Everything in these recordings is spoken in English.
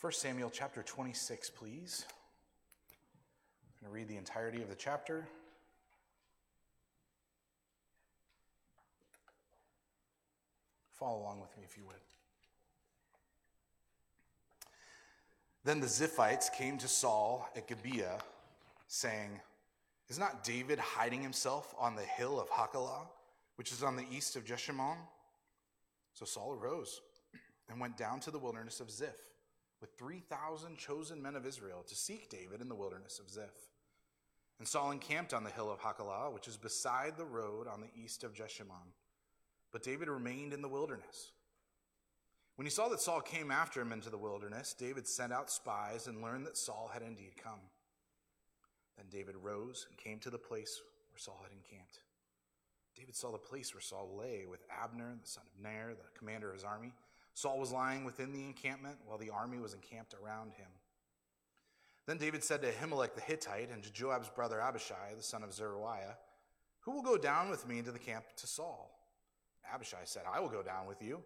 1 Samuel chapter 26, please. I'm going to read the entirety of the chapter. Follow along with me if you would. Then the Ziphites came to Saul at Gibeah, saying, Is not David hiding himself on the hill of Hachilah, which is on the east of Jeshimon? So Saul arose and went down to the wilderness of Ziph with 3,000 chosen men of Israel to seek David in the wilderness of Ziph. And Saul encamped on the hill of Hachilah, which is beside the road on the east of Jeshimon. But David remained in the wilderness. When he saw that Saul came after him into the wilderness, David sent out spies and learned that Saul had indeed come. Then David rose and came to the place where Saul had encamped. David saw the place where Saul lay with Abner, the son of Ner, the commander of his army. Saul was lying within the encampment while the army was encamped around him. Then David said to Ahimelech the Hittite and to Joab's brother Abishai, the son of Zeruiah, Who will go down with me into the camp to Saul? Abishai said, I will go down with you.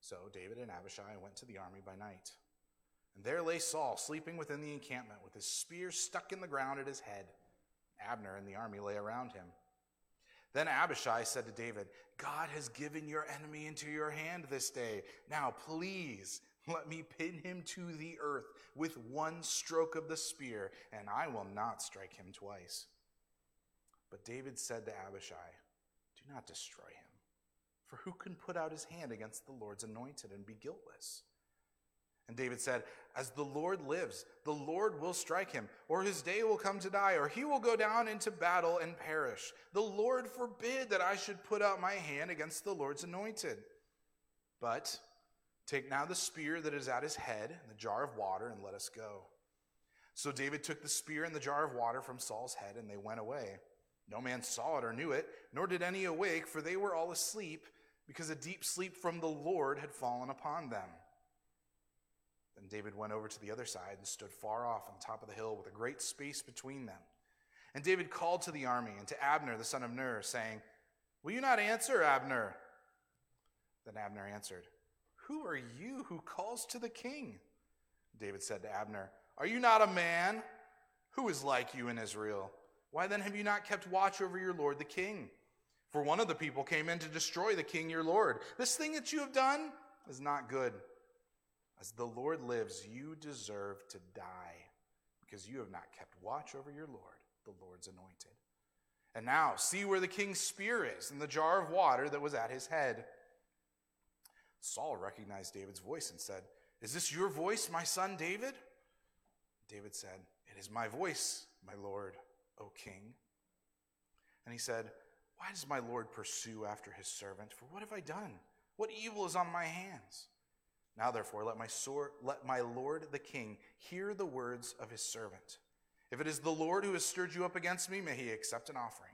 So David and Abishai went to the army by night. And there lay Saul sleeping within the encampment with his spear stuck in the ground at his head. Abner and the army lay around him. Then Abishai said to David, God has given your enemy into your hand this day. Now, please let me pin him to the earth with one stroke of the spear, and I will not strike him twice. But David said to Abishai, Do not destroy him, for who can put out his hand against the Lord's anointed and be guiltless? And David said, As the Lord lives, the Lord will strike him, or his day will come to die, or he will go down into battle and perish. The Lord forbid that I should put out my hand against the Lord's anointed. But take now the spear that is at his head and the jar of water, and let us go. So David took the spear and the jar of water from Saul's head, and they went away. No man saw it or knew it, nor did any awake, for they were all asleep, because a deep sleep from the Lord had fallen upon them. Then David went over to the other side and stood far off on top of the hill with a great space between them. And David called to the army and to Abner, the son of Ner, saying, Will you not answer, Abner? Then Abner answered, Who are you who calls to the king? David said to Abner, Are you not a man? Who is like you in Israel? Why then have you not kept watch over your lord the king? For one of the people came in to destroy the king your lord. This thing that you have done is not good. As the Lord lives, you deserve to die because you have not kept watch over your Lord, the Lord's anointed. And now, see where the king's spear is and the jar of water that was at his head. Saul recognized David's voice and said, Is this your voice, my son David? David said, It is my voice, my Lord, O king. And he said, Why does my Lord pursue after his servant? For what have I done? What evil is on my hands? Now, therefore, let my, sword, let my Lord the king hear the words of his servant. If it is the Lord who has stirred you up against me, may he accept an offering.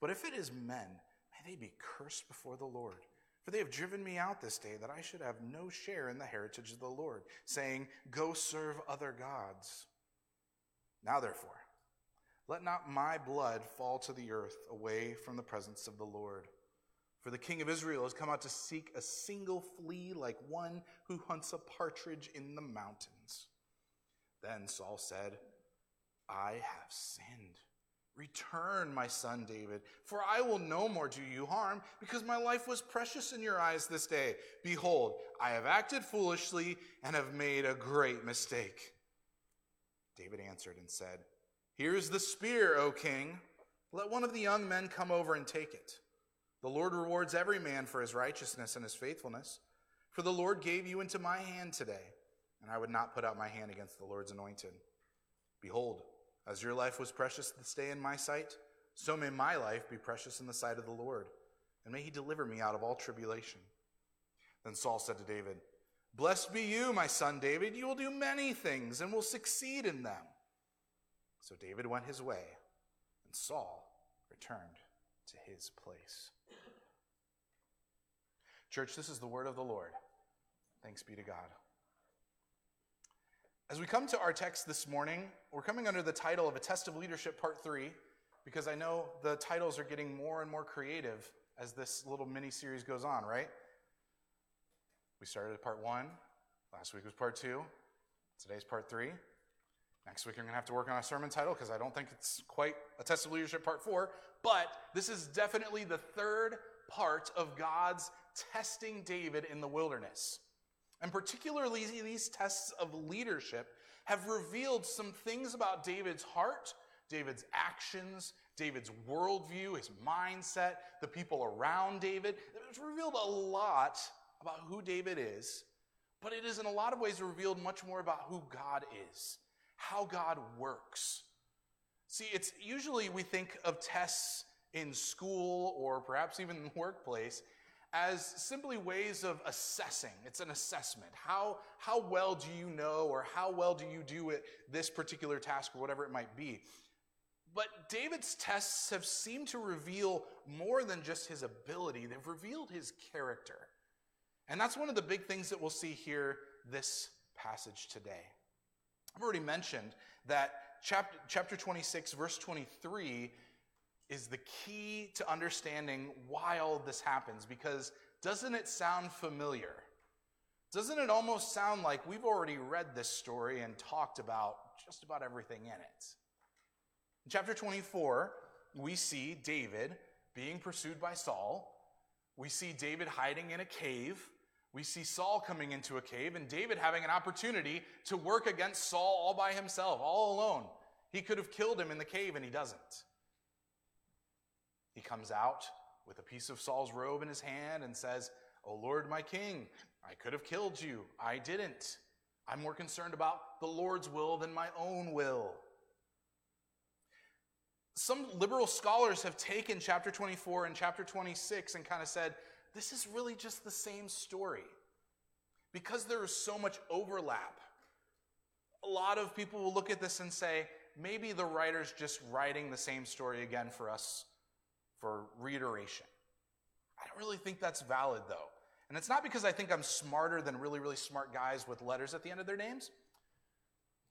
But if it is men, may they be cursed before the Lord. For they have driven me out this day that I should have no share in the heritage of the Lord, saying, Go serve other gods. Now, therefore, let not my blood fall to the earth away from the presence of the Lord. For the king of Israel has come out to seek a single flea like one who hunts a partridge in the mountains. Then Saul said, I have sinned. Return, my son David, for I will no more do you harm, because my life was precious in your eyes this day. Behold, I have acted foolishly and have made a great mistake. David answered and said, Here is the spear, O king. Let one of the young men come over and take it. The Lord rewards every man for his righteousness and his faithfulness. For the Lord gave you into my hand today, and I would not put out my hand against the Lord's anointed. Behold, as your life was precious this day in my sight, so may my life be precious in the sight of the Lord, and may he deliver me out of all tribulation. Then Saul said to David, Blessed be you, my son David. You will do many things and will succeed in them. So David went his way, and Saul returned to his place. Church, this is the word of the Lord. Thanks be to God. As we come to our text this morning, we're coming under the title of A Test of Leadership, Part 3, because I know the titles are getting more and more creative as this little mini series goes on, right? We started at Part 1, Last week was part two. Today's part three. Next week, I'm going to have to work on a sermon title because I don't think it's quite a test of leadership part four. But this is definitely the third part of God's testing David in the wilderness. And particularly, these tests of leadership have revealed some things about David's heart, David's actions, David's worldview, his mindset, the people around David. It's revealed a lot about who David is, but it is in a lot of ways revealed much more about who God is, how God works. See, it's usually we think of tests in school or perhaps even in the workplace as simply ways of assessing. It's an assessment. How, how well do you know or how well do you do it, this particular task or whatever it might be? But David's tests have seemed to reveal more than just his ability, they've revealed his character. And that's one of the big things that we'll see here this passage today. I've already mentioned that chapter, chapter 26, verse 23, is the key to understanding why all this happens because doesn't it sound familiar? Doesn't it almost sound like we've already read this story and talked about just about everything in it? In chapter 24, we see David being pursued by Saul. We see David hiding in a cave. We see Saul coming into a cave and David having an opportunity to work against Saul all by himself, all alone. He could have killed him in the cave and he doesn't. He comes out with a piece of Saul's robe in his hand and says, O Lord, my king, I could have killed you. I didn't. I'm more concerned about the Lord's will than my own will. Some liberal scholars have taken chapter 24 and chapter 26 and kind of said, this is really just the same story. Because there is so much overlap, a lot of people will look at this and say, maybe the writer's just writing the same story again for us for reiteration. I don't really think that's valid, though. And it's not because I think I'm smarter than really, really smart guys with letters at the end of their names,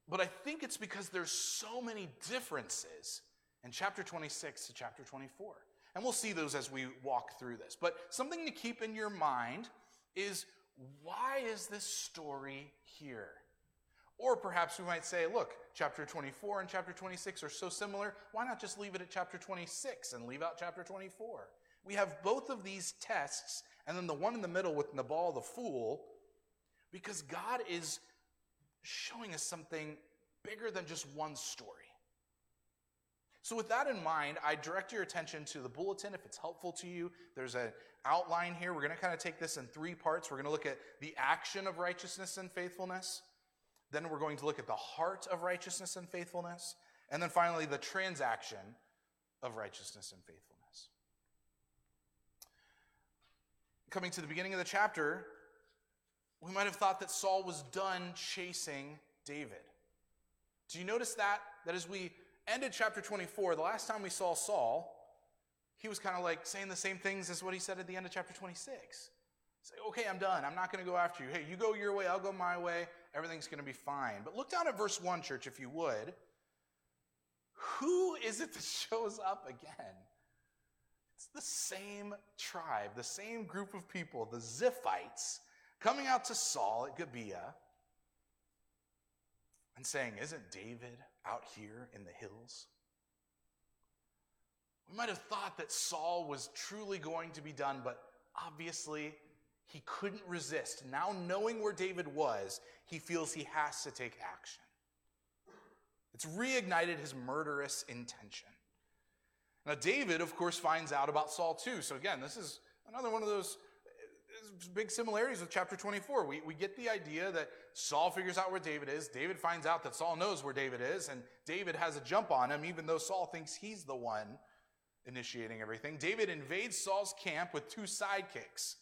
but I think it's because there's so many differences in chapter 26 to chapter 24. And we'll see those as we walk through this. But something to keep in your mind is why is this story here? Or perhaps we might say, look, chapter 24 and chapter 26 are so similar, why not just leave it at chapter 26 and leave out chapter 24? We have both of these tests, and then the one in the middle with Nabal the fool, because God is showing us something bigger than just one story. So, with that in mind, I direct your attention to the bulletin if it's helpful to you. There's an outline here. We're going to kind of take this in three parts. We're going to look at the action of righteousness and faithfulness. Then we're going to look at the heart of righteousness and faithfulness. And then finally, the transaction of righteousness and faithfulness. Coming to the beginning of the chapter, we might have thought that Saul was done chasing David. Do you notice that? That as we ended chapter 24, the last time we saw Saul, he was kind of like saying the same things as what he said at the end of chapter 26. Say, okay, I'm done. I'm not going to go after you. Hey, you go your way, I'll go my way. Everything's going to be fine. But look down at verse 1, church, if you would. Who is it that shows up again? It's the same tribe, the same group of people, the Ziphites, coming out to Saul at Gibeah and saying, Isn't David out here in the hills? We might have thought that Saul was truly going to be done, but obviously he couldn't resist. Now, knowing where David was, he feels he has to take action. It's reignited his murderous intention. Now, David, of course, finds out about Saul too. So, again, this is another one of those uh, big similarities with chapter 24. We, we get the idea that Saul figures out where David is. David finds out that Saul knows where David is, and David has a jump on him, even though Saul thinks he's the one initiating everything. David invades Saul's camp with two sidekicks.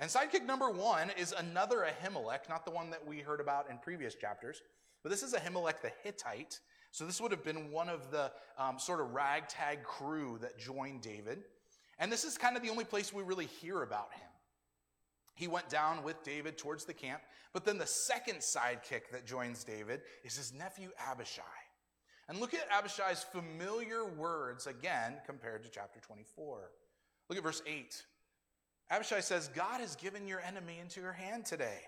And sidekick number one is another Ahimelech, not the one that we heard about in previous chapters, but this is Ahimelech the Hittite. So this would have been one of the um, sort of ragtag crew that joined David. And this is kind of the only place we really hear about him. He went down with David towards the camp, but then the second sidekick that joins David is his nephew Abishai. And look at Abishai's familiar words again compared to chapter 24. Look at verse 8. Abishai says, God has given your enemy into your hand today.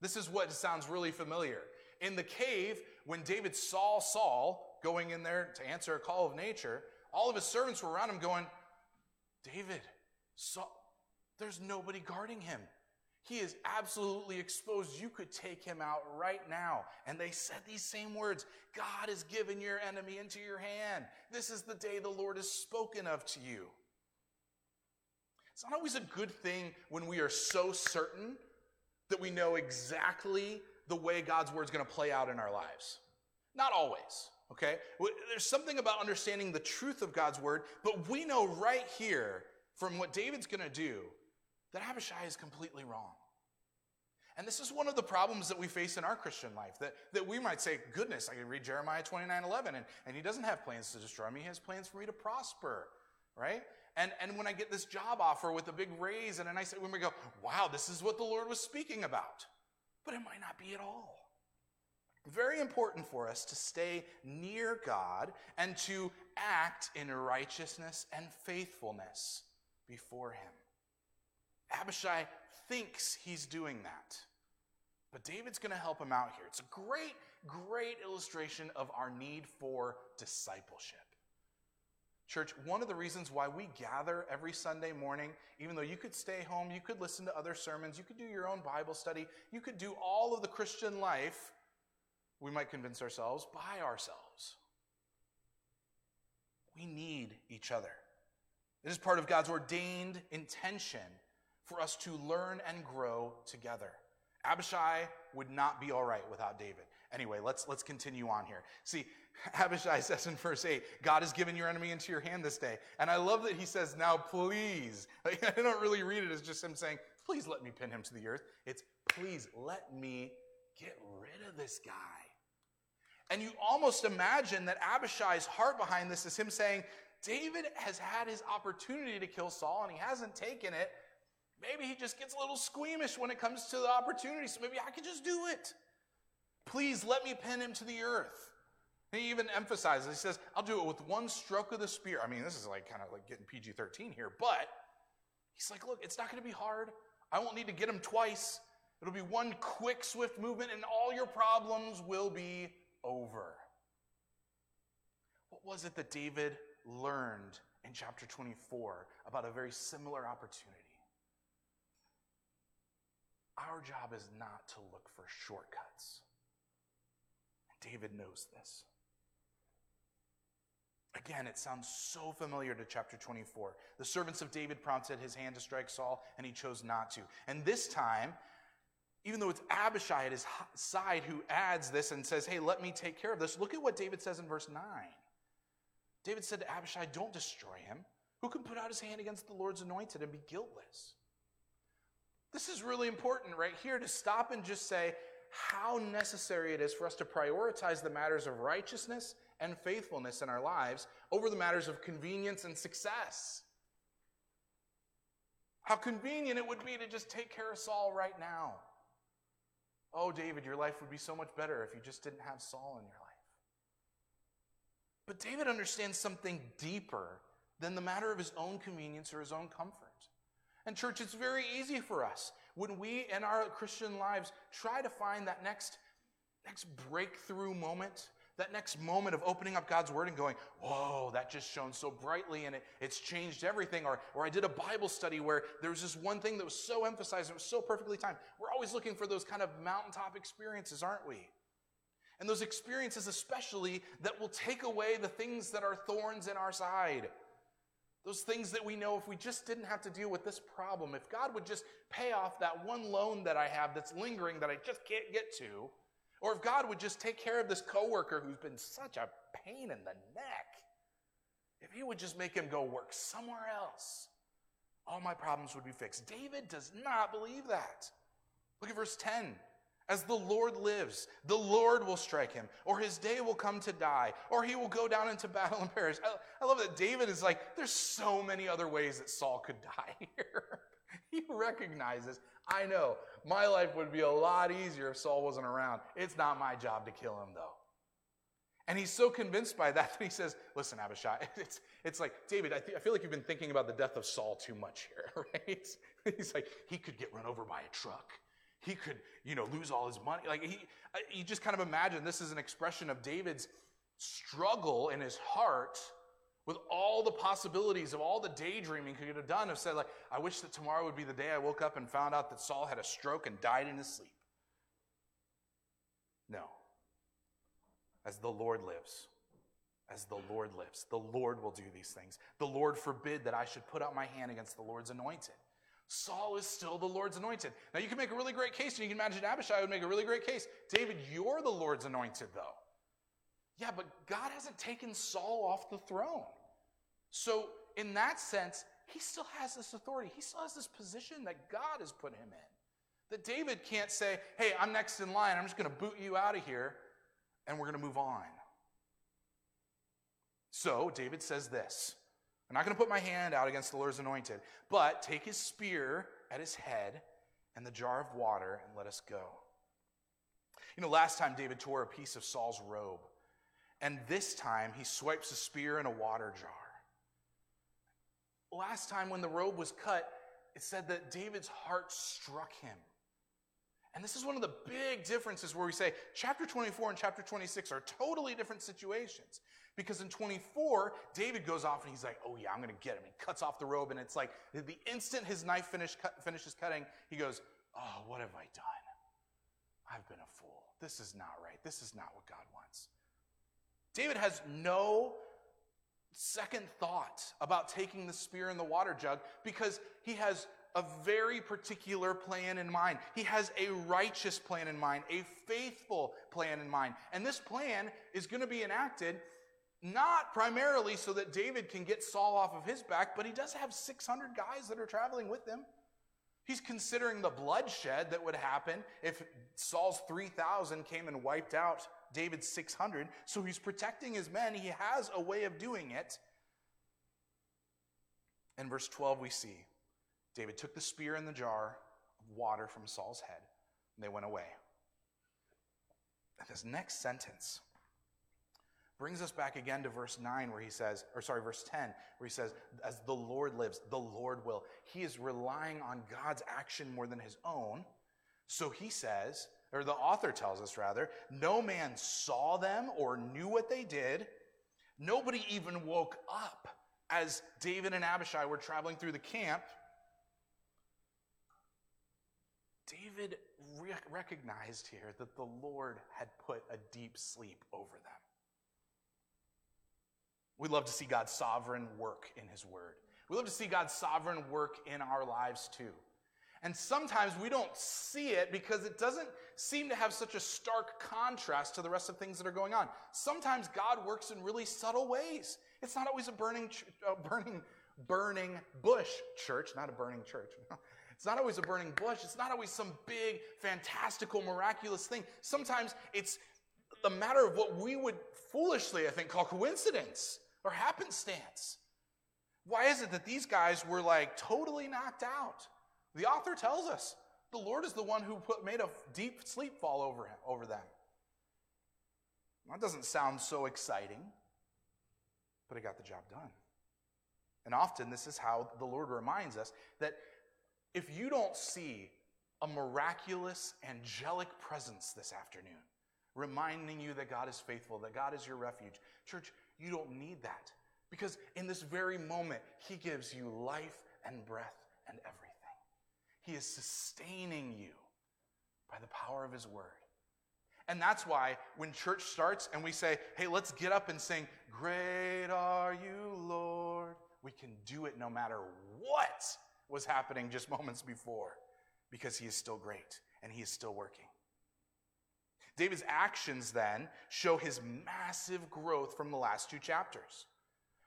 This is what sounds really familiar. In the cave, when David saw Saul going in there to answer a call of nature, all of his servants were around him going, David, Saul, there's nobody guarding him. He is absolutely exposed. You could take him out right now. And they said these same words God has given your enemy into your hand. This is the day the Lord has spoken of to you. It's not always a good thing when we are so certain that we know exactly the way God's word is going to play out in our lives. Not always, okay? There's something about understanding the truth of God's word, but we know right here from what David's going to do that Abishai is completely wrong. And this is one of the problems that we face in our Christian life that, that we might say, goodness, I can read Jeremiah 29 11, and, and he doesn't have plans to destroy me, he has plans for me to prosper, right? And, and when I get this job offer with a big raise and a nice, when we go, wow, this is what the Lord was speaking about. But it might not be at all. Very important for us to stay near God and to act in righteousness and faithfulness before Him. Abishai thinks he's doing that. But David's going to help him out here. It's a great, great illustration of our need for discipleship. Church, one of the reasons why we gather every Sunday morning, even though you could stay home, you could listen to other sermons, you could do your own Bible study, you could do all of the Christian life, we might convince ourselves, by ourselves. We need each other. It is part of God's ordained intention for us to learn and grow together. Abishai would not be all right without David. Anyway, let's, let's continue on here. See, Abishai says in verse 8, God has given your enemy into your hand this day. And I love that he says, now please. Like, I don't really read it as just him saying, please let me pin him to the earth. It's, please let me get rid of this guy. And you almost imagine that Abishai's heart behind this is him saying, David has had his opportunity to kill Saul and he hasn't taken it. Maybe he just gets a little squeamish when it comes to the opportunity, so maybe I could just do it. Please let me pin him to the earth. He even emphasizes, he says, I'll do it with one stroke of the spear. I mean, this is like kind of like getting PG 13 here, but he's like, look, it's not going to be hard. I won't need to get him twice. It'll be one quick, swift movement, and all your problems will be over. What was it that David learned in chapter 24 about a very similar opportunity? Our job is not to look for shortcuts. David knows this. Again, it sounds so familiar to chapter 24. The servants of David prompted his hand to strike Saul, and he chose not to. And this time, even though it's Abishai at his side who adds this and says, Hey, let me take care of this, look at what David says in verse 9. David said to Abishai, Don't destroy him. Who can put out his hand against the Lord's anointed and be guiltless? This is really important right here to stop and just say how necessary it is for us to prioritize the matters of righteousness and faithfulness in our lives over the matters of convenience and success. How convenient it would be to just take care of Saul right now. Oh, David, your life would be so much better if you just didn't have Saul in your life. But David understands something deeper than the matter of his own convenience or his own comfort. And, church, it's very easy for us when we in our Christian lives try to find that next, next breakthrough moment, that next moment of opening up God's Word and going, whoa, that just shone so brightly and it, it's changed everything. Or, or I did a Bible study where there was this one thing that was so emphasized, it was so perfectly timed. We're always looking for those kind of mountaintop experiences, aren't we? And those experiences, especially, that will take away the things that are thorns in our side. Those things that we know if we just didn't have to deal with this problem, if God would just pay off that one loan that I have that's lingering that I just can't get to, or if God would just take care of this coworker who's been such a pain in the neck, if he would just make him go work somewhere else, all my problems would be fixed. David does not believe that. Look at verse 10. As the Lord lives, the Lord will strike him, or his day will come to die, or he will go down into battle and perish. I, I love that David is like, there's so many other ways that Saul could die here. he recognizes, I know, my life would be a lot easier if Saul wasn't around. It's not my job to kill him, though. And he's so convinced by that that he says, Listen, Abishai, it's, it's like, David, I, th- I feel like you've been thinking about the death of Saul too much here, right? He's like, he could get run over by a truck. He could, you know, lose all his money. Like he, you just kind of imagine this is an expression of David's struggle in his heart with all the possibilities of all the daydreaming he could have done. Have said like, I wish that tomorrow would be the day I woke up and found out that Saul had a stroke and died in his sleep. No. As the Lord lives, as the Lord lives, the Lord will do these things. The Lord forbid that I should put out my hand against the Lord's anointed. Saul is still the Lord's anointed. Now, you can make a really great case, and you can imagine Abishai would make a really great case. David, you're the Lord's anointed, though. Yeah, but God hasn't taken Saul off the throne. So, in that sense, he still has this authority. He still has this position that God has put him in. That David can't say, hey, I'm next in line. I'm just going to boot you out of here, and we're going to move on. So, David says this I'm not going to put my hand out against the Lord's anointed, but take his spear at his head and the jar of water and let us go. You know, last time David tore a piece of Saul's robe, and this time he swipes a spear in a water jar. Last time when the robe was cut, it said that David's heart struck him. And this is one of the big differences where we say chapter 24 and chapter 26 are totally different situations. Because in 24, David goes off and he's like, oh yeah, I'm going to get him. He cuts off the robe, and it's like the instant his knife finish, cut, finishes cutting, he goes, oh, what have I done? I've been a fool. This is not right. This is not what God wants. David has no second thought about taking the spear and the water jug because he has a very particular plan in mind. He has a righteous plan in mind, a faithful plan in mind. And this plan is going to be enacted not primarily so that David can get Saul off of his back, but he does have 600 guys that are traveling with him. He's considering the bloodshed that would happen if Saul's 3,000 came and wiped out David's 600. So he's protecting his men. He has a way of doing it. In verse 12, we see David took the spear and the jar of water from Saul's head, and they went away. And this next sentence brings us back again to verse 9 where he says, or sorry, verse 10, where he says, As the Lord lives, the Lord will. He is relying on God's action more than his own. So he says, or the author tells us rather, no man saw them or knew what they did. Nobody even woke up as David and Abishai were traveling through the camp. David re- recognized here that the Lord had put a deep sleep over them. We love to see God's sovereign work in His Word. We love to see God's sovereign work in our lives too. And sometimes we don't see it because it doesn't seem to have such a stark contrast to the rest of things that are going on. Sometimes God works in really subtle ways. It's not always a burning, uh, burning, burning bush church, not a burning church. It's not always a burning bush. It's not always some big, fantastical, miraculous thing. Sometimes it's the matter of what we would foolishly, I think, call coincidence or happenstance. Why is it that these guys were like totally knocked out? The author tells us the Lord is the one who put, made a deep sleep fall over, over them. That doesn't sound so exciting, but it got the job done. And often, this is how the Lord reminds us that if you don't see a miraculous, angelic presence this afternoon, reminding you that God is faithful, that God is your refuge, church, you don't need that. Because in this very moment, He gives you life and breath and everything. He is sustaining you by the power of His word. And that's why when church starts and we say, hey, let's get up and sing, Great are you, Lord, we can do it no matter what was happening just moments before because He is still great and He is still working. David's actions then show his massive growth from the last two chapters.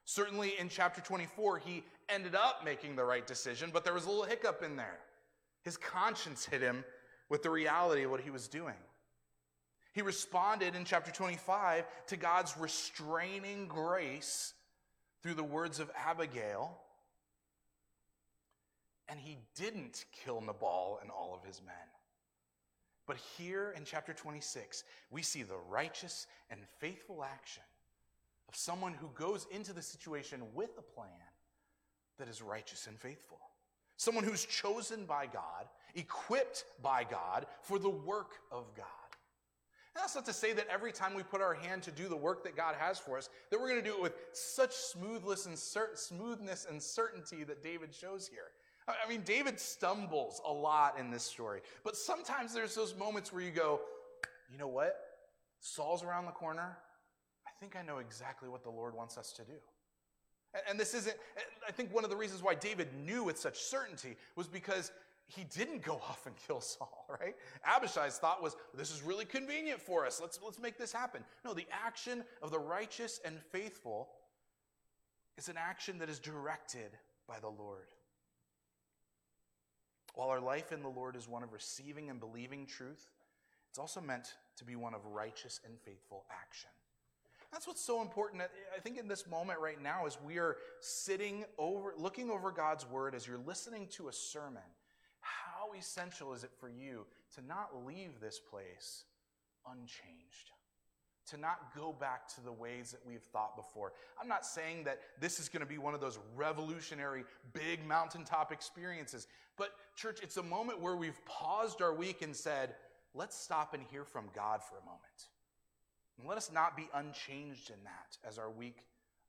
Certainly in chapter 24, he ended up making the right decision, but there was a little hiccup in there. His conscience hit him with the reality of what he was doing. He responded in chapter 25 to God's restraining grace through the words of Abigail, and he didn't kill Nabal and all of his men. But here in chapter 26, we see the righteous and faithful action of someone who goes into the situation with a plan that is righteous and faithful. someone who's chosen by God, equipped by God for the work of God. And that's not to say that every time we put our hand to do the work that God has for us, that we're going to do it with such smoothness and, smoothness and certainty that David shows here. I mean, David stumbles a lot in this story, but sometimes there's those moments where you go, you know what? Saul's around the corner. I think I know exactly what the Lord wants us to do. And this isn't, I think one of the reasons why David knew with such certainty was because he didn't go off and kill Saul, right? Abishai's thought was, this is really convenient for us. Let's, let's make this happen. No, the action of the righteous and faithful is an action that is directed by the Lord. While our life in the Lord is one of receiving and believing truth, it's also meant to be one of righteous and faithful action. That's what's so important. I think in this moment right now, as we are sitting over, looking over God's word, as you're listening to a sermon, how essential is it for you to not leave this place unchanged? To not go back to the ways that we've thought before. I'm not saying that this is going to be one of those revolutionary, big mountaintop experiences, but church, it's a moment where we've paused our week and said, let's stop and hear from God for a moment. And let us not be unchanged in that as our week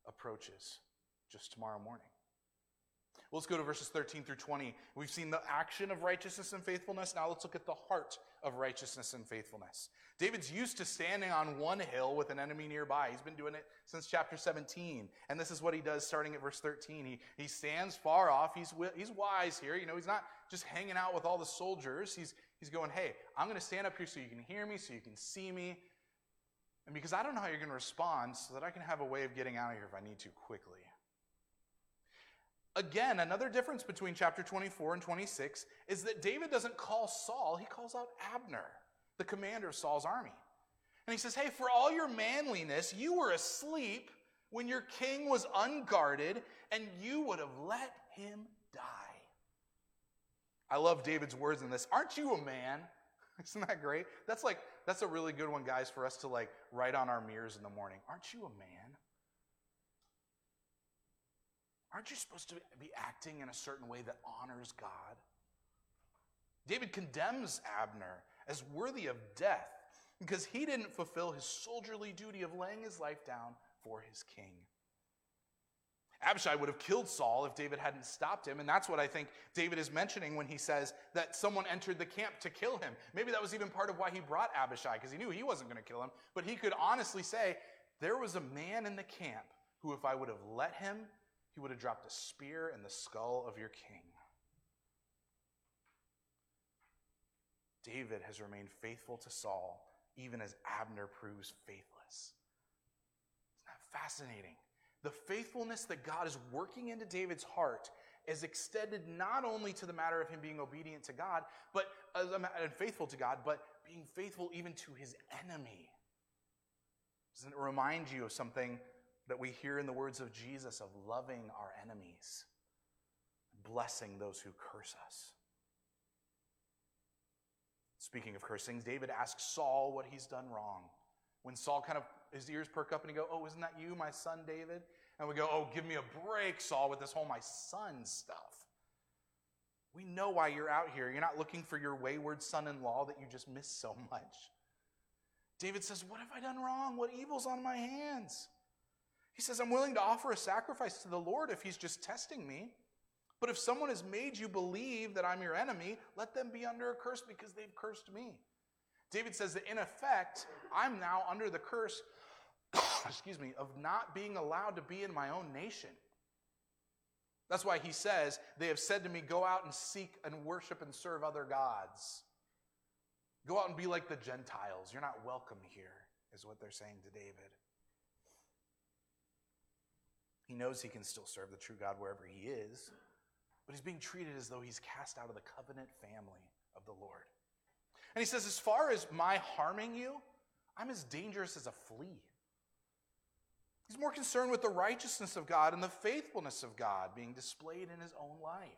approaches just tomorrow morning. Well, let's go to verses 13 through 20. We've seen the action of righteousness and faithfulness. Now let's look at the heart of righteousness and faithfulness. David's used to standing on one hill with an enemy nearby. He's been doing it since chapter 17. And this is what he does starting at verse 13. He, he stands far off. He's, he's wise here. You know, he's not just hanging out with all the soldiers. He's, he's going, hey, I'm going to stand up here so you can hear me, so you can see me. And because I don't know how you're going to respond, so that I can have a way of getting out of here if I need to quickly. Again, another difference between chapter 24 and 26 is that David doesn't call Saul, he calls out Abner, the commander of Saul's army. And he says, Hey, for all your manliness, you were asleep when your king was unguarded, and you would have let him die. I love David's words in this. Aren't you a man? Isn't that great? That's like, that's a really good one, guys, for us to like write on our mirrors in the morning. Aren't you a man? Aren't you supposed to be acting in a certain way that honors God? David condemns Abner as worthy of death because he didn't fulfill his soldierly duty of laying his life down for his king. Abishai would have killed Saul if David hadn't stopped him. And that's what I think David is mentioning when he says that someone entered the camp to kill him. Maybe that was even part of why he brought Abishai, because he knew he wasn't going to kill him. But he could honestly say, There was a man in the camp who, if I would have let him, he would have dropped a spear in the skull of your king. David has remained faithful to Saul, even as Abner proves faithless. Isn't that fascinating? the faithfulness that God is working into David's heart is extended not only to the matter of him being obedient to God, but and faithful to God, but being faithful even to his enemy. Doesn't it remind you of something that we hear in the words of Jesus of loving our enemies, blessing those who curse us? Speaking of cursings, David asks Saul what he's done wrong. When Saul kind of his ears perk up and he go, "Oh, isn't that you, my son David?" And we go, "Oh, give me a break, Saul, with this whole my son stuff." We know why you're out here. You're not looking for your wayward son-in-law that you just miss so much. David says, "What have I done wrong? What evil's on my hands?" He says, "I'm willing to offer a sacrifice to the Lord if he's just testing me." But if someone has made you believe that I'm your enemy, let them be under a curse because they've cursed me. David says that in effect, I'm now under the curse excuse me, of not being allowed to be in my own nation. That's why he says, They have said to me, Go out and seek and worship and serve other gods. Go out and be like the Gentiles. You're not welcome here, is what they're saying to David. He knows he can still serve the true God wherever he is, but he's being treated as though he's cast out of the covenant family of the Lord. And he says, As far as my harming you, I'm as dangerous as a flea. He's more concerned with the righteousness of God and the faithfulness of God being displayed in his own life.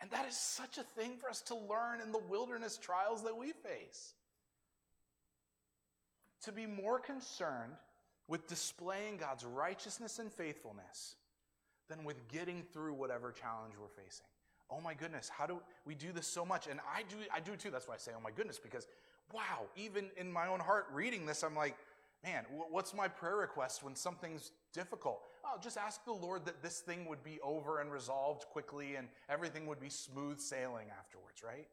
And that is such a thing for us to learn in the wilderness trials that we face. To be more concerned with displaying God's righteousness and faithfulness than with getting through whatever challenge we're facing. Oh my goodness, how do we do this so much? And I do I do too. That's why I say oh my goodness because wow, even in my own heart reading this I'm like, man, what's my prayer request when something's difficult? Oh, just ask the Lord that this thing would be over and resolved quickly and everything would be smooth sailing afterwards, right?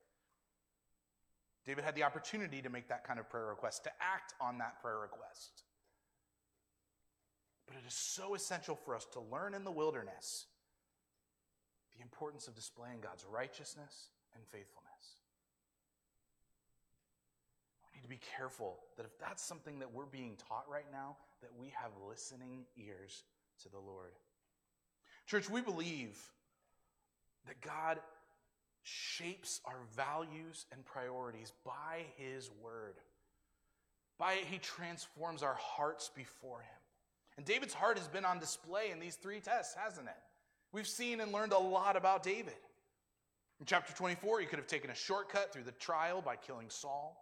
David had the opportunity to make that kind of prayer request, to act on that prayer request. But it is so essential for us to learn in the wilderness the importance of displaying God's righteousness and faithfulness. We need to be careful that if that's something that we're being taught right now, that we have listening ears to the Lord. Church, we believe that God shapes our values and priorities by His Word. By it, He transforms our hearts before Him. And David's heart has been on display in these three tests, hasn't it? We've seen and learned a lot about David. In chapter 24, he could have taken a shortcut through the trial by killing Saul.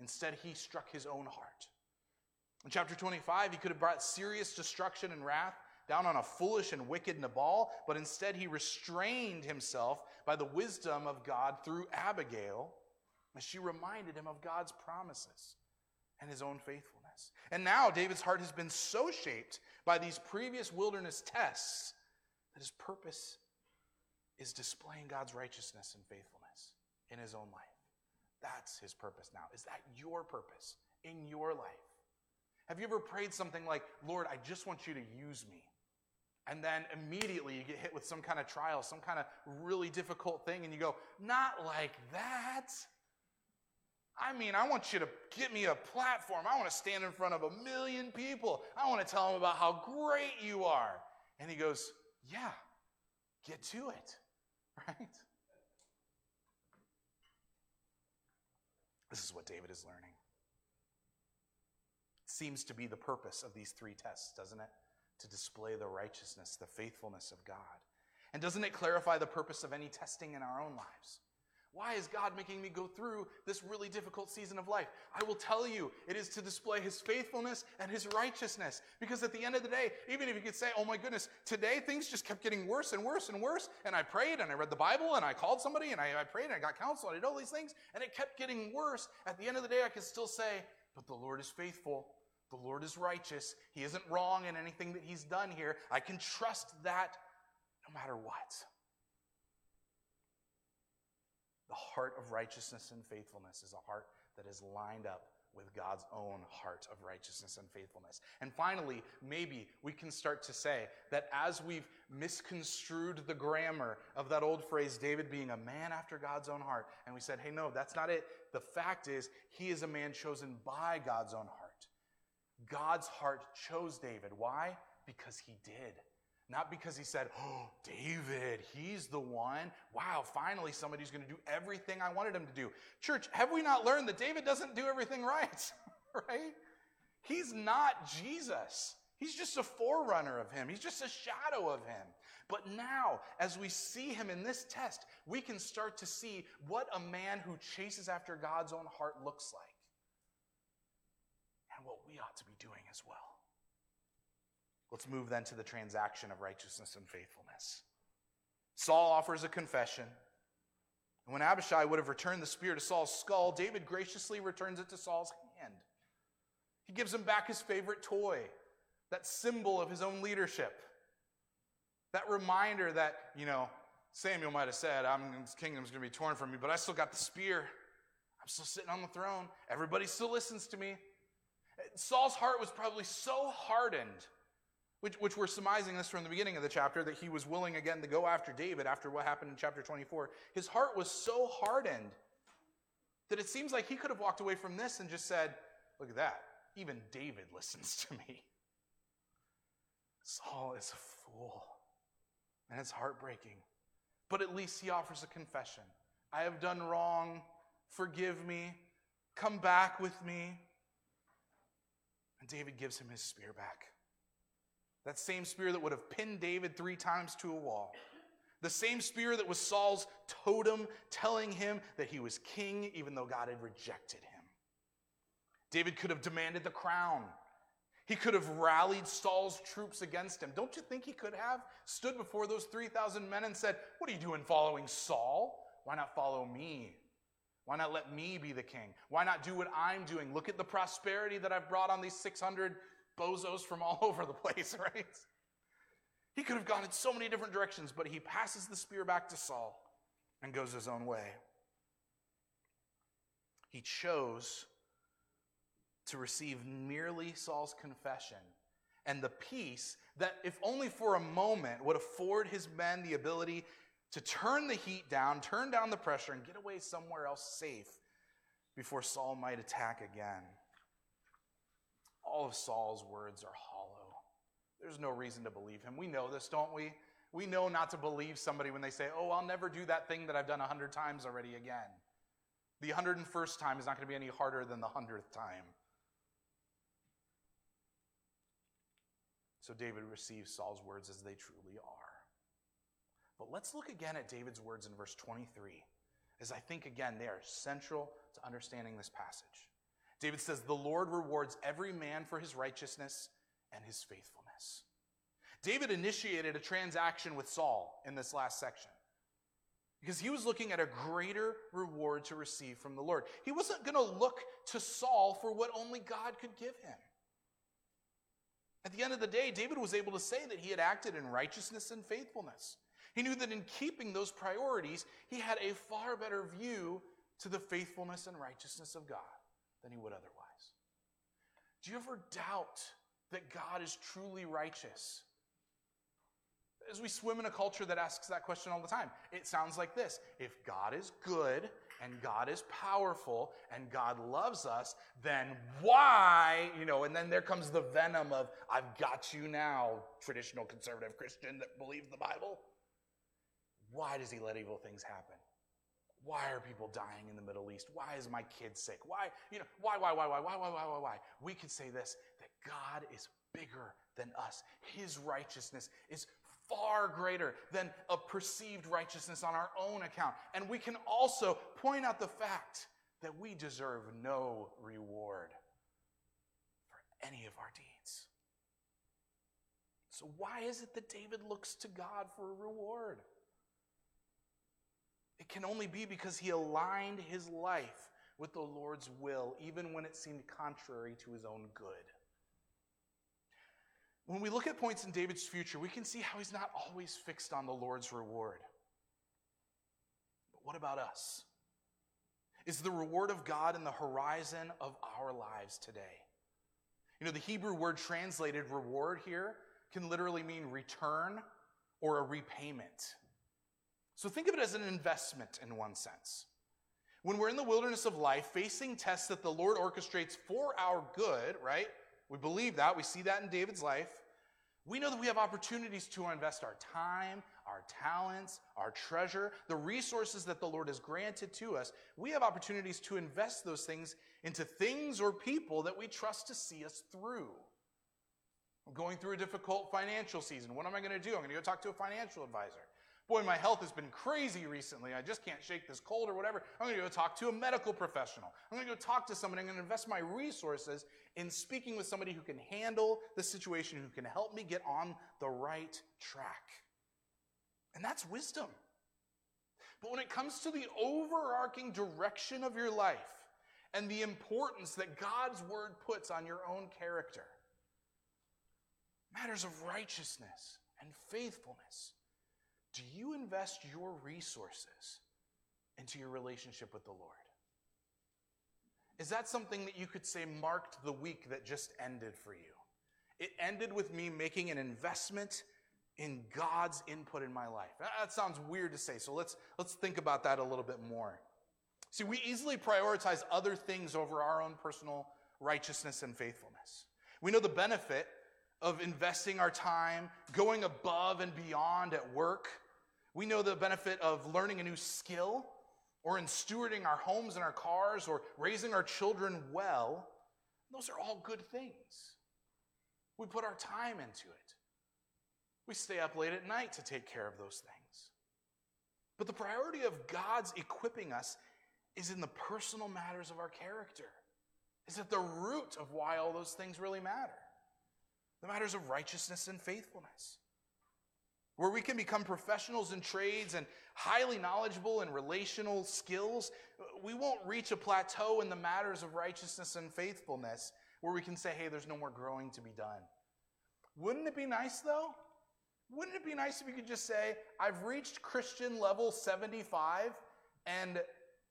Instead, he struck his own heart. In chapter 25, he could have brought serious destruction and wrath down on a foolish and wicked Nabal, but instead he restrained himself by the wisdom of God through Abigail as she reminded him of God's promises and his own faithfulness. And now David's heart has been so shaped by these previous wilderness tests that his purpose is displaying God's righteousness and faithfulness in his own life. That's his purpose now. Is that your purpose in your life? Have you ever prayed something like, Lord, I just want you to use me? And then immediately you get hit with some kind of trial, some kind of really difficult thing, and you go, Not like that. I mean, I want you to get me a platform. I want to stand in front of a million people. I want to tell them about how great you are. And he goes, yeah, get to it, right? This is what David is learning. It seems to be the purpose of these three tests, doesn't it? To display the righteousness, the faithfulness of God. And doesn't it clarify the purpose of any testing in our own lives? Why is God making me go through this really difficult season of life? I will tell you, it is to display His faithfulness and His righteousness. Because at the end of the day, even if you could say, oh my goodness, today things just kept getting worse and worse and worse, and I prayed and I read the Bible and I called somebody and I, I prayed and I got counsel and I did all these things, and it kept getting worse. At the end of the day, I can still say, but the Lord is faithful. The Lord is righteous. He isn't wrong in anything that He's done here. I can trust that no matter what. The heart of righteousness and faithfulness is a heart that is lined up with God's own heart of righteousness and faithfulness. And finally, maybe we can start to say that as we've misconstrued the grammar of that old phrase, David being a man after God's own heart, and we said, hey, no, that's not it. The fact is, he is a man chosen by God's own heart. God's heart chose David. Why? Because he did. Not because he said, Oh, David, he's the one. Wow, finally somebody's going to do everything I wanted him to do. Church, have we not learned that David doesn't do everything right? right? He's not Jesus. He's just a forerunner of him, he's just a shadow of him. But now, as we see him in this test, we can start to see what a man who chases after God's own heart looks like and what we ought to be doing as well. Let's move then to the transaction of righteousness and faithfulness. Saul offers a confession. And when Abishai would have returned the spear to Saul's skull, David graciously returns it to Saul's hand. He gives him back his favorite toy, that symbol of his own leadership. That reminder that, you know, Samuel might have said, I'm, this kingdom's going to be torn from me, but I still got the spear. I'm still sitting on the throne. Everybody still listens to me. Saul's heart was probably so hardened which, which we're surmising this from the beginning of the chapter that he was willing again to go after David after what happened in chapter 24. His heart was so hardened that it seems like he could have walked away from this and just said, Look at that. Even David listens to me. Saul is a fool. And it's heartbreaking. But at least he offers a confession I have done wrong. Forgive me. Come back with me. And David gives him his spear back. That same spear that would have pinned David three times to a wall. The same spear that was Saul's totem telling him that he was king even though God had rejected him. David could have demanded the crown. He could have rallied Saul's troops against him. Don't you think he could have stood before those 3,000 men and said, What are you doing following Saul? Why not follow me? Why not let me be the king? Why not do what I'm doing? Look at the prosperity that I've brought on these 600 bozos from all over the place, right? He could have gone in so many different directions, but he passes the spear back to Saul and goes his own way. He chose to receive merely Saul's confession and the peace that, if only for a moment, would afford his men the ability to turn the heat down, turn down the pressure, and get away somewhere else safe before Saul might attack again. All of Saul's words are hollow. There's no reason to believe him. We know this, don't we? We know not to believe somebody when they say, Oh, I'll never do that thing that I've done a hundred times already again. The 101st time is not going to be any harder than the 100th time. So David receives Saul's words as they truly are. But let's look again at David's words in verse 23, as I think, again, they are central to understanding this passage. David says, The Lord rewards every man for his righteousness and his faithfulness. David initiated a transaction with Saul in this last section because he was looking at a greater reward to receive from the Lord. He wasn't going to look to Saul for what only God could give him. At the end of the day, David was able to say that he had acted in righteousness and faithfulness. He knew that in keeping those priorities, he had a far better view to the faithfulness and righteousness of God than he would otherwise. Do you ever doubt that God is truly righteous? As we swim in a culture that asks that question all the time, it sounds like this If God is good and God is powerful and God loves us, then why, you know, and then there comes the venom of, I've got you now, traditional conservative Christian that believes the Bible. Why does he let evil things happen? Why are people dying in the Middle East? Why is my kid sick? Why, you know, why, why, why, why, why, why, why, why, why? We could say this that God is bigger than us. His righteousness is far greater than a perceived righteousness on our own account. And we can also point out the fact that we deserve no reward for any of our deeds. So, why is it that David looks to God for a reward? It can only be because he aligned his life with the Lord's will, even when it seemed contrary to his own good. When we look at points in David's future, we can see how he's not always fixed on the Lord's reward. But what about us? Is the reward of God in the horizon of our lives today? You know, the Hebrew word translated reward here can literally mean return or a repayment. So think of it as an investment in one sense. When we're in the wilderness of life, facing tests that the Lord orchestrates for our good, right? We believe that. We see that in David's life. We know that we have opportunities to invest our time, our talents, our treasure, the resources that the Lord has granted to us. We have opportunities to invest those things into things or people that we trust to see us through. I'm going through a difficult financial season. What am I going to do? I'm going to go talk to a financial advisor. Boy, my health has been crazy recently. I just can't shake this cold or whatever. I'm going to go talk to a medical professional. I'm going to go talk to somebody. I'm going to invest my resources in speaking with somebody who can handle the situation, who can help me get on the right track. And that's wisdom. But when it comes to the overarching direction of your life and the importance that God's word puts on your own character, matters of righteousness and faithfulness, do you invest your resources into your relationship with the Lord? Is that something that you could say marked the week that just ended for you? It ended with me making an investment in God's input in my life. That sounds weird to say, so let's, let's think about that a little bit more. See, we easily prioritize other things over our own personal righteousness and faithfulness. We know the benefit of investing our time, going above and beyond at work, we know the benefit of learning a new skill or in stewarding our homes and our cars or raising our children well. Those are all good things. We put our time into it. We stay up late at night to take care of those things. But the priority of God's equipping us is in the personal matters of our character, is at the root of why all those things really matter. the matters of righteousness and faithfulness, where we can become professionals in trades and highly knowledgeable in relational skills. We won't reach a plateau in the matters of righteousness and faithfulness where we can say, hey, there's no more growing to be done. Wouldn't it be nice, though? Wouldn't it be nice if you could just say, I've reached Christian level 75 and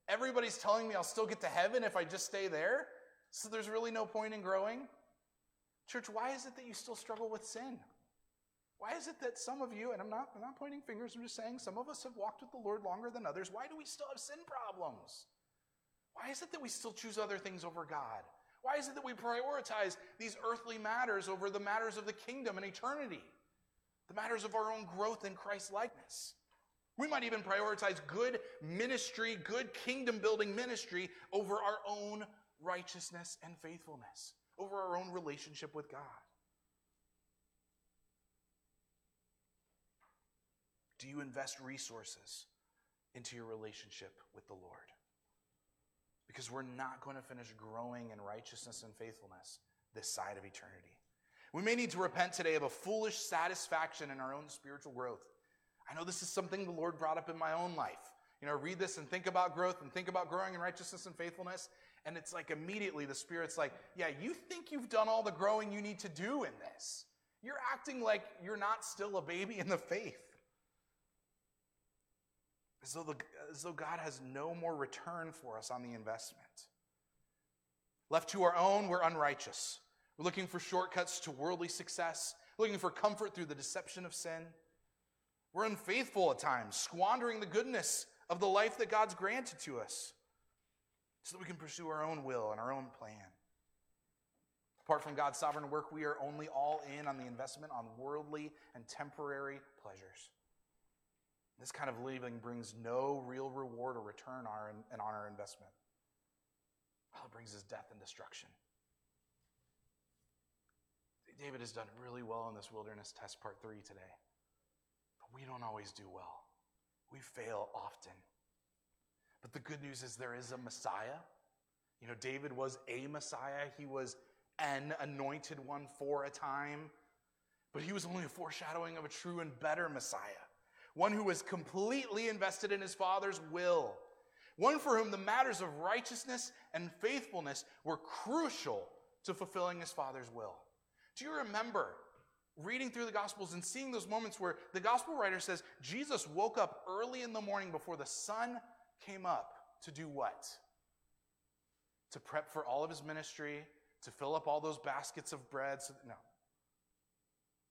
everybody's telling me I'll still get to heaven if I just stay there? So there's really no point in growing? Church, why is it that you still struggle with sin? Why is it that some of you, and I'm not, I'm not pointing fingers, I'm just saying some of us have walked with the Lord longer than others. Why do we still have sin problems? Why is it that we still choose other things over God? Why is it that we prioritize these earthly matters over the matters of the kingdom and eternity? The matters of our own growth in Christ likeness. We might even prioritize good ministry, good kingdom building ministry over our own righteousness and faithfulness, over our own relationship with God. Do you invest resources into your relationship with the Lord? Because we're not going to finish growing in righteousness and faithfulness this side of eternity. We may need to repent today of a foolish satisfaction in our own spiritual growth. I know this is something the Lord brought up in my own life. You know, read this and think about growth and think about growing in righteousness and faithfulness. And it's like immediately the Spirit's like, yeah, you think you've done all the growing you need to do in this. You're acting like you're not still a baby in the faith. As though, the, as though God has no more return for us on the investment. Left to our own, we're unrighteous. We're looking for shortcuts to worldly success, looking for comfort through the deception of sin. We're unfaithful at times, squandering the goodness of the life that God's granted to us so that we can pursue our own will and our own plan. Apart from God's sovereign work, we are only all in on the investment on worldly and temporary pleasures. This kind of living brings no real reward or return on our investment. All it brings is death and destruction. David has done really well in this wilderness test part three today. But we don't always do well, we fail often. But the good news is there is a Messiah. You know, David was a Messiah, he was an anointed one for a time, but he was only a foreshadowing of a true and better Messiah, one who was completely invested in his Father's will, one for whom the matters of righteousness and faithfulness were crucial to fulfilling his Father's will. Do you remember reading through the Gospels and seeing those moments where the Gospel writer says Jesus woke up early in the morning before the sun came up to do what? To prep for all of his ministry, to fill up all those baskets of bread. So, no.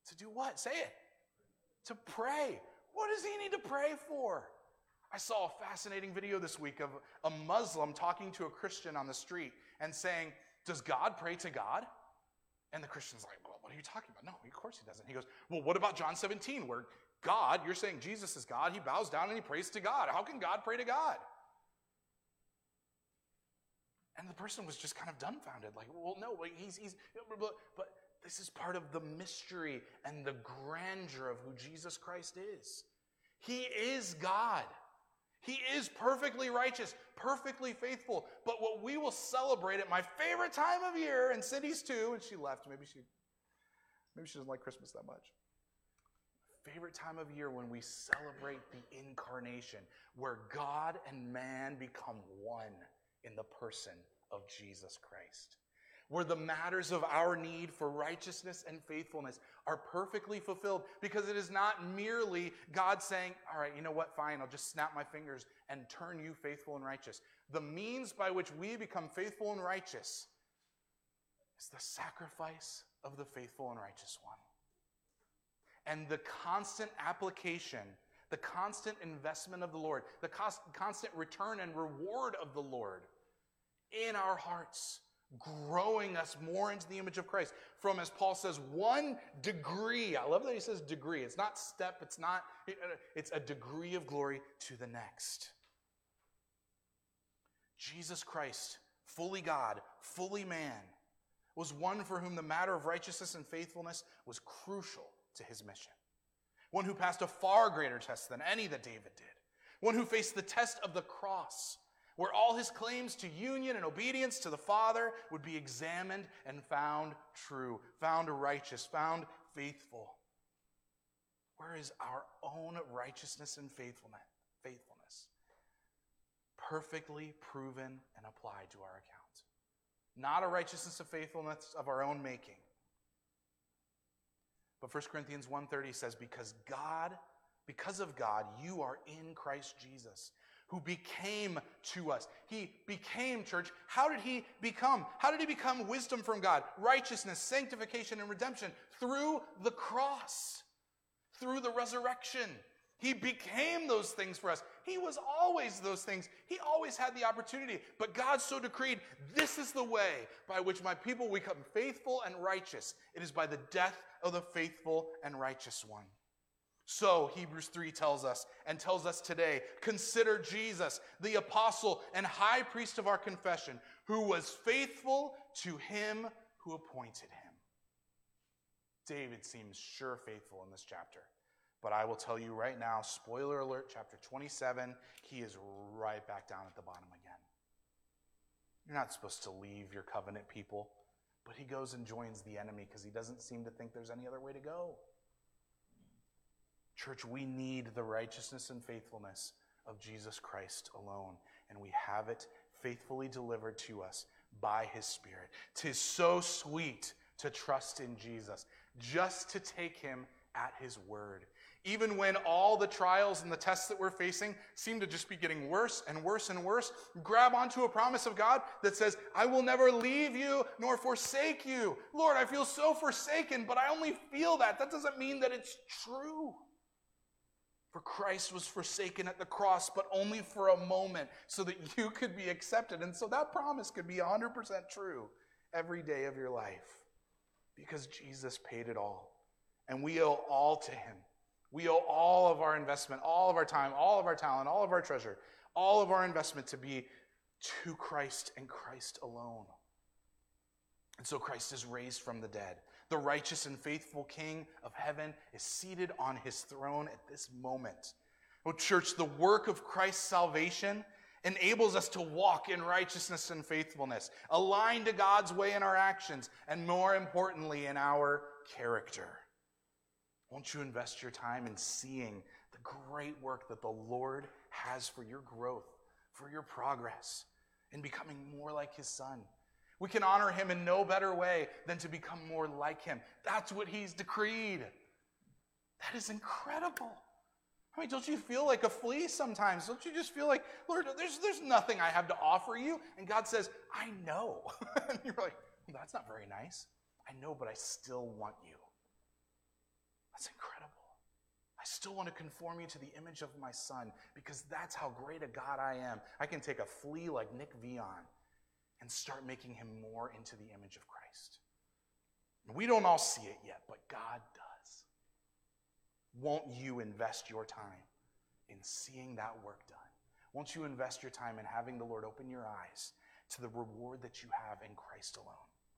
To do what? Say it. To pray. What does he need to pray for? I saw a fascinating video this week of a Muslim talking to a Christian on the street and saying, Does God pray to God? And the Christian's like, well, what are you talking about? No, of course he doesn't. He goes, well, what about John 17, where God, you're saying Jesus is God, he bows down and he prays to God. How can God pray to God? And the person was just kind of dumbfounded, like, well, no, he's, he's but, but this is part of the mystery and the grandeur of who Jesus Christ is. He is God. He is perfectly righteous, perfectly faithful. But what we will celebrate at my favorite time of year, and Cindy's too, and she left. Maybe she, maybe she doesn't like Christmas that much. Favorite time of year when we celebrate the incarnation, where God and man become one in the person of Jesus Christ where the matters of our need for righteousness and faithfulness are perfectly fulfilled because it is not merely God saying, All right, you know what, fine, I'll just snap my fingers and turn you faithful and righteous. The means by which we become faithful and righteous is the sacrifice of the faithful and righteous one. And the constant application, the constant investment of the Lord, the constant return and reward of the Lord in our hearts growing us more into the image of Christ from, as Paul says, one degree. I love that he says degree. It's not step, it's not, it's a degree of glory to the next. Jesus Christ, fully God, fully man, was one for whom the matter of righteousness and faithfulness was crucial to his mission. One who passed a far greater test than any that David did. One who faced the test of the cross where all his claims to union and obedience to the Father would be examined and found true, found righteous, found faithful. Where is our own righteousness and faithfulness? Faithfulness, perfectly proven and applied to our account. Not a righteousness of faithfulness of our own making. But 1 Corinthians 1:30 says because God because of God you are in Christ Jesus who became to us. He became, church. How did he become? How did he become wisdom from God, righteousness, sanctification, and redemption? Through the cross, through the resurrection. He became those things for us. He was always those things. He always had the opportunity. But God so decreed this is the way by which my people become faithful and righteous. It is by the death of the faithful and righteous one. So, Hebrews 3 tells us and tells us today consider Jesus, the apostle and high priest of our confession, who was faithful to him who appointed him. David seems sure faithful in this chapter. But I will tell you right now, spoiler alert, chapter 27, he is right back down at the bottom again. You're not supposed to leave your covenant people, but he goes and joins the enemy because he doesn't seem to think there's any other way to go. Church, we need the righteousness and faithfulness of Jesus Christ alone, and we have it faithfully delivered to us by his Spirit. Tis so sweet to trust in Jesus, just to take him at his word. Even when all the trials and the tests that we're facing seem to just be getting worse and worse and worse, grab onto a promise of God that says, I will never leave you nor forsake you. Lord, I feel so forsaken, but I only feel that. That doesn't mean that it's true. For Christ was forsaken at the cross, but only for a moment, so that you could be accepted. And so that promise could be 100% true every day of your life because Jesus paid it all. And we owe all to him. We owe all of our investment, all of our time, all of our talent, all of our treasure, all of our investment to be to Christ and Christ alone. And so Christ is raised from the dead. The righteous and faithful King of heaven is seated on his throne at this moment. Oh, church, the work of Christ's salvation enables us to walk in righteousness and faithfulness, aligned to God's way in our actions, and more importantly, in our character. Won't you invest your time in seeing the great work that the Lord has for your growth, for your progress, in becoming more like his son? We can honor him in no better way than to become more like him. That's what he's decreed. That is incredible. I mean, don't you feel like a flea sometimes? Don't you just feel like, Lord, there's, there's nothing I have to offer you? And God says, I know. and you're like, well, that's not very nice. I know, but I still want you. That's incredible. I still want to conform you to the image of my son because that's how great a God I am. I can take a flea like Nick Vion and start making him more into the image of Christ. We don't all see it yet, but God does. Won't you invest your time in seeing that work done? Won't you invest your time in having the Lord open your eyes to the reward that you have in Christ alone?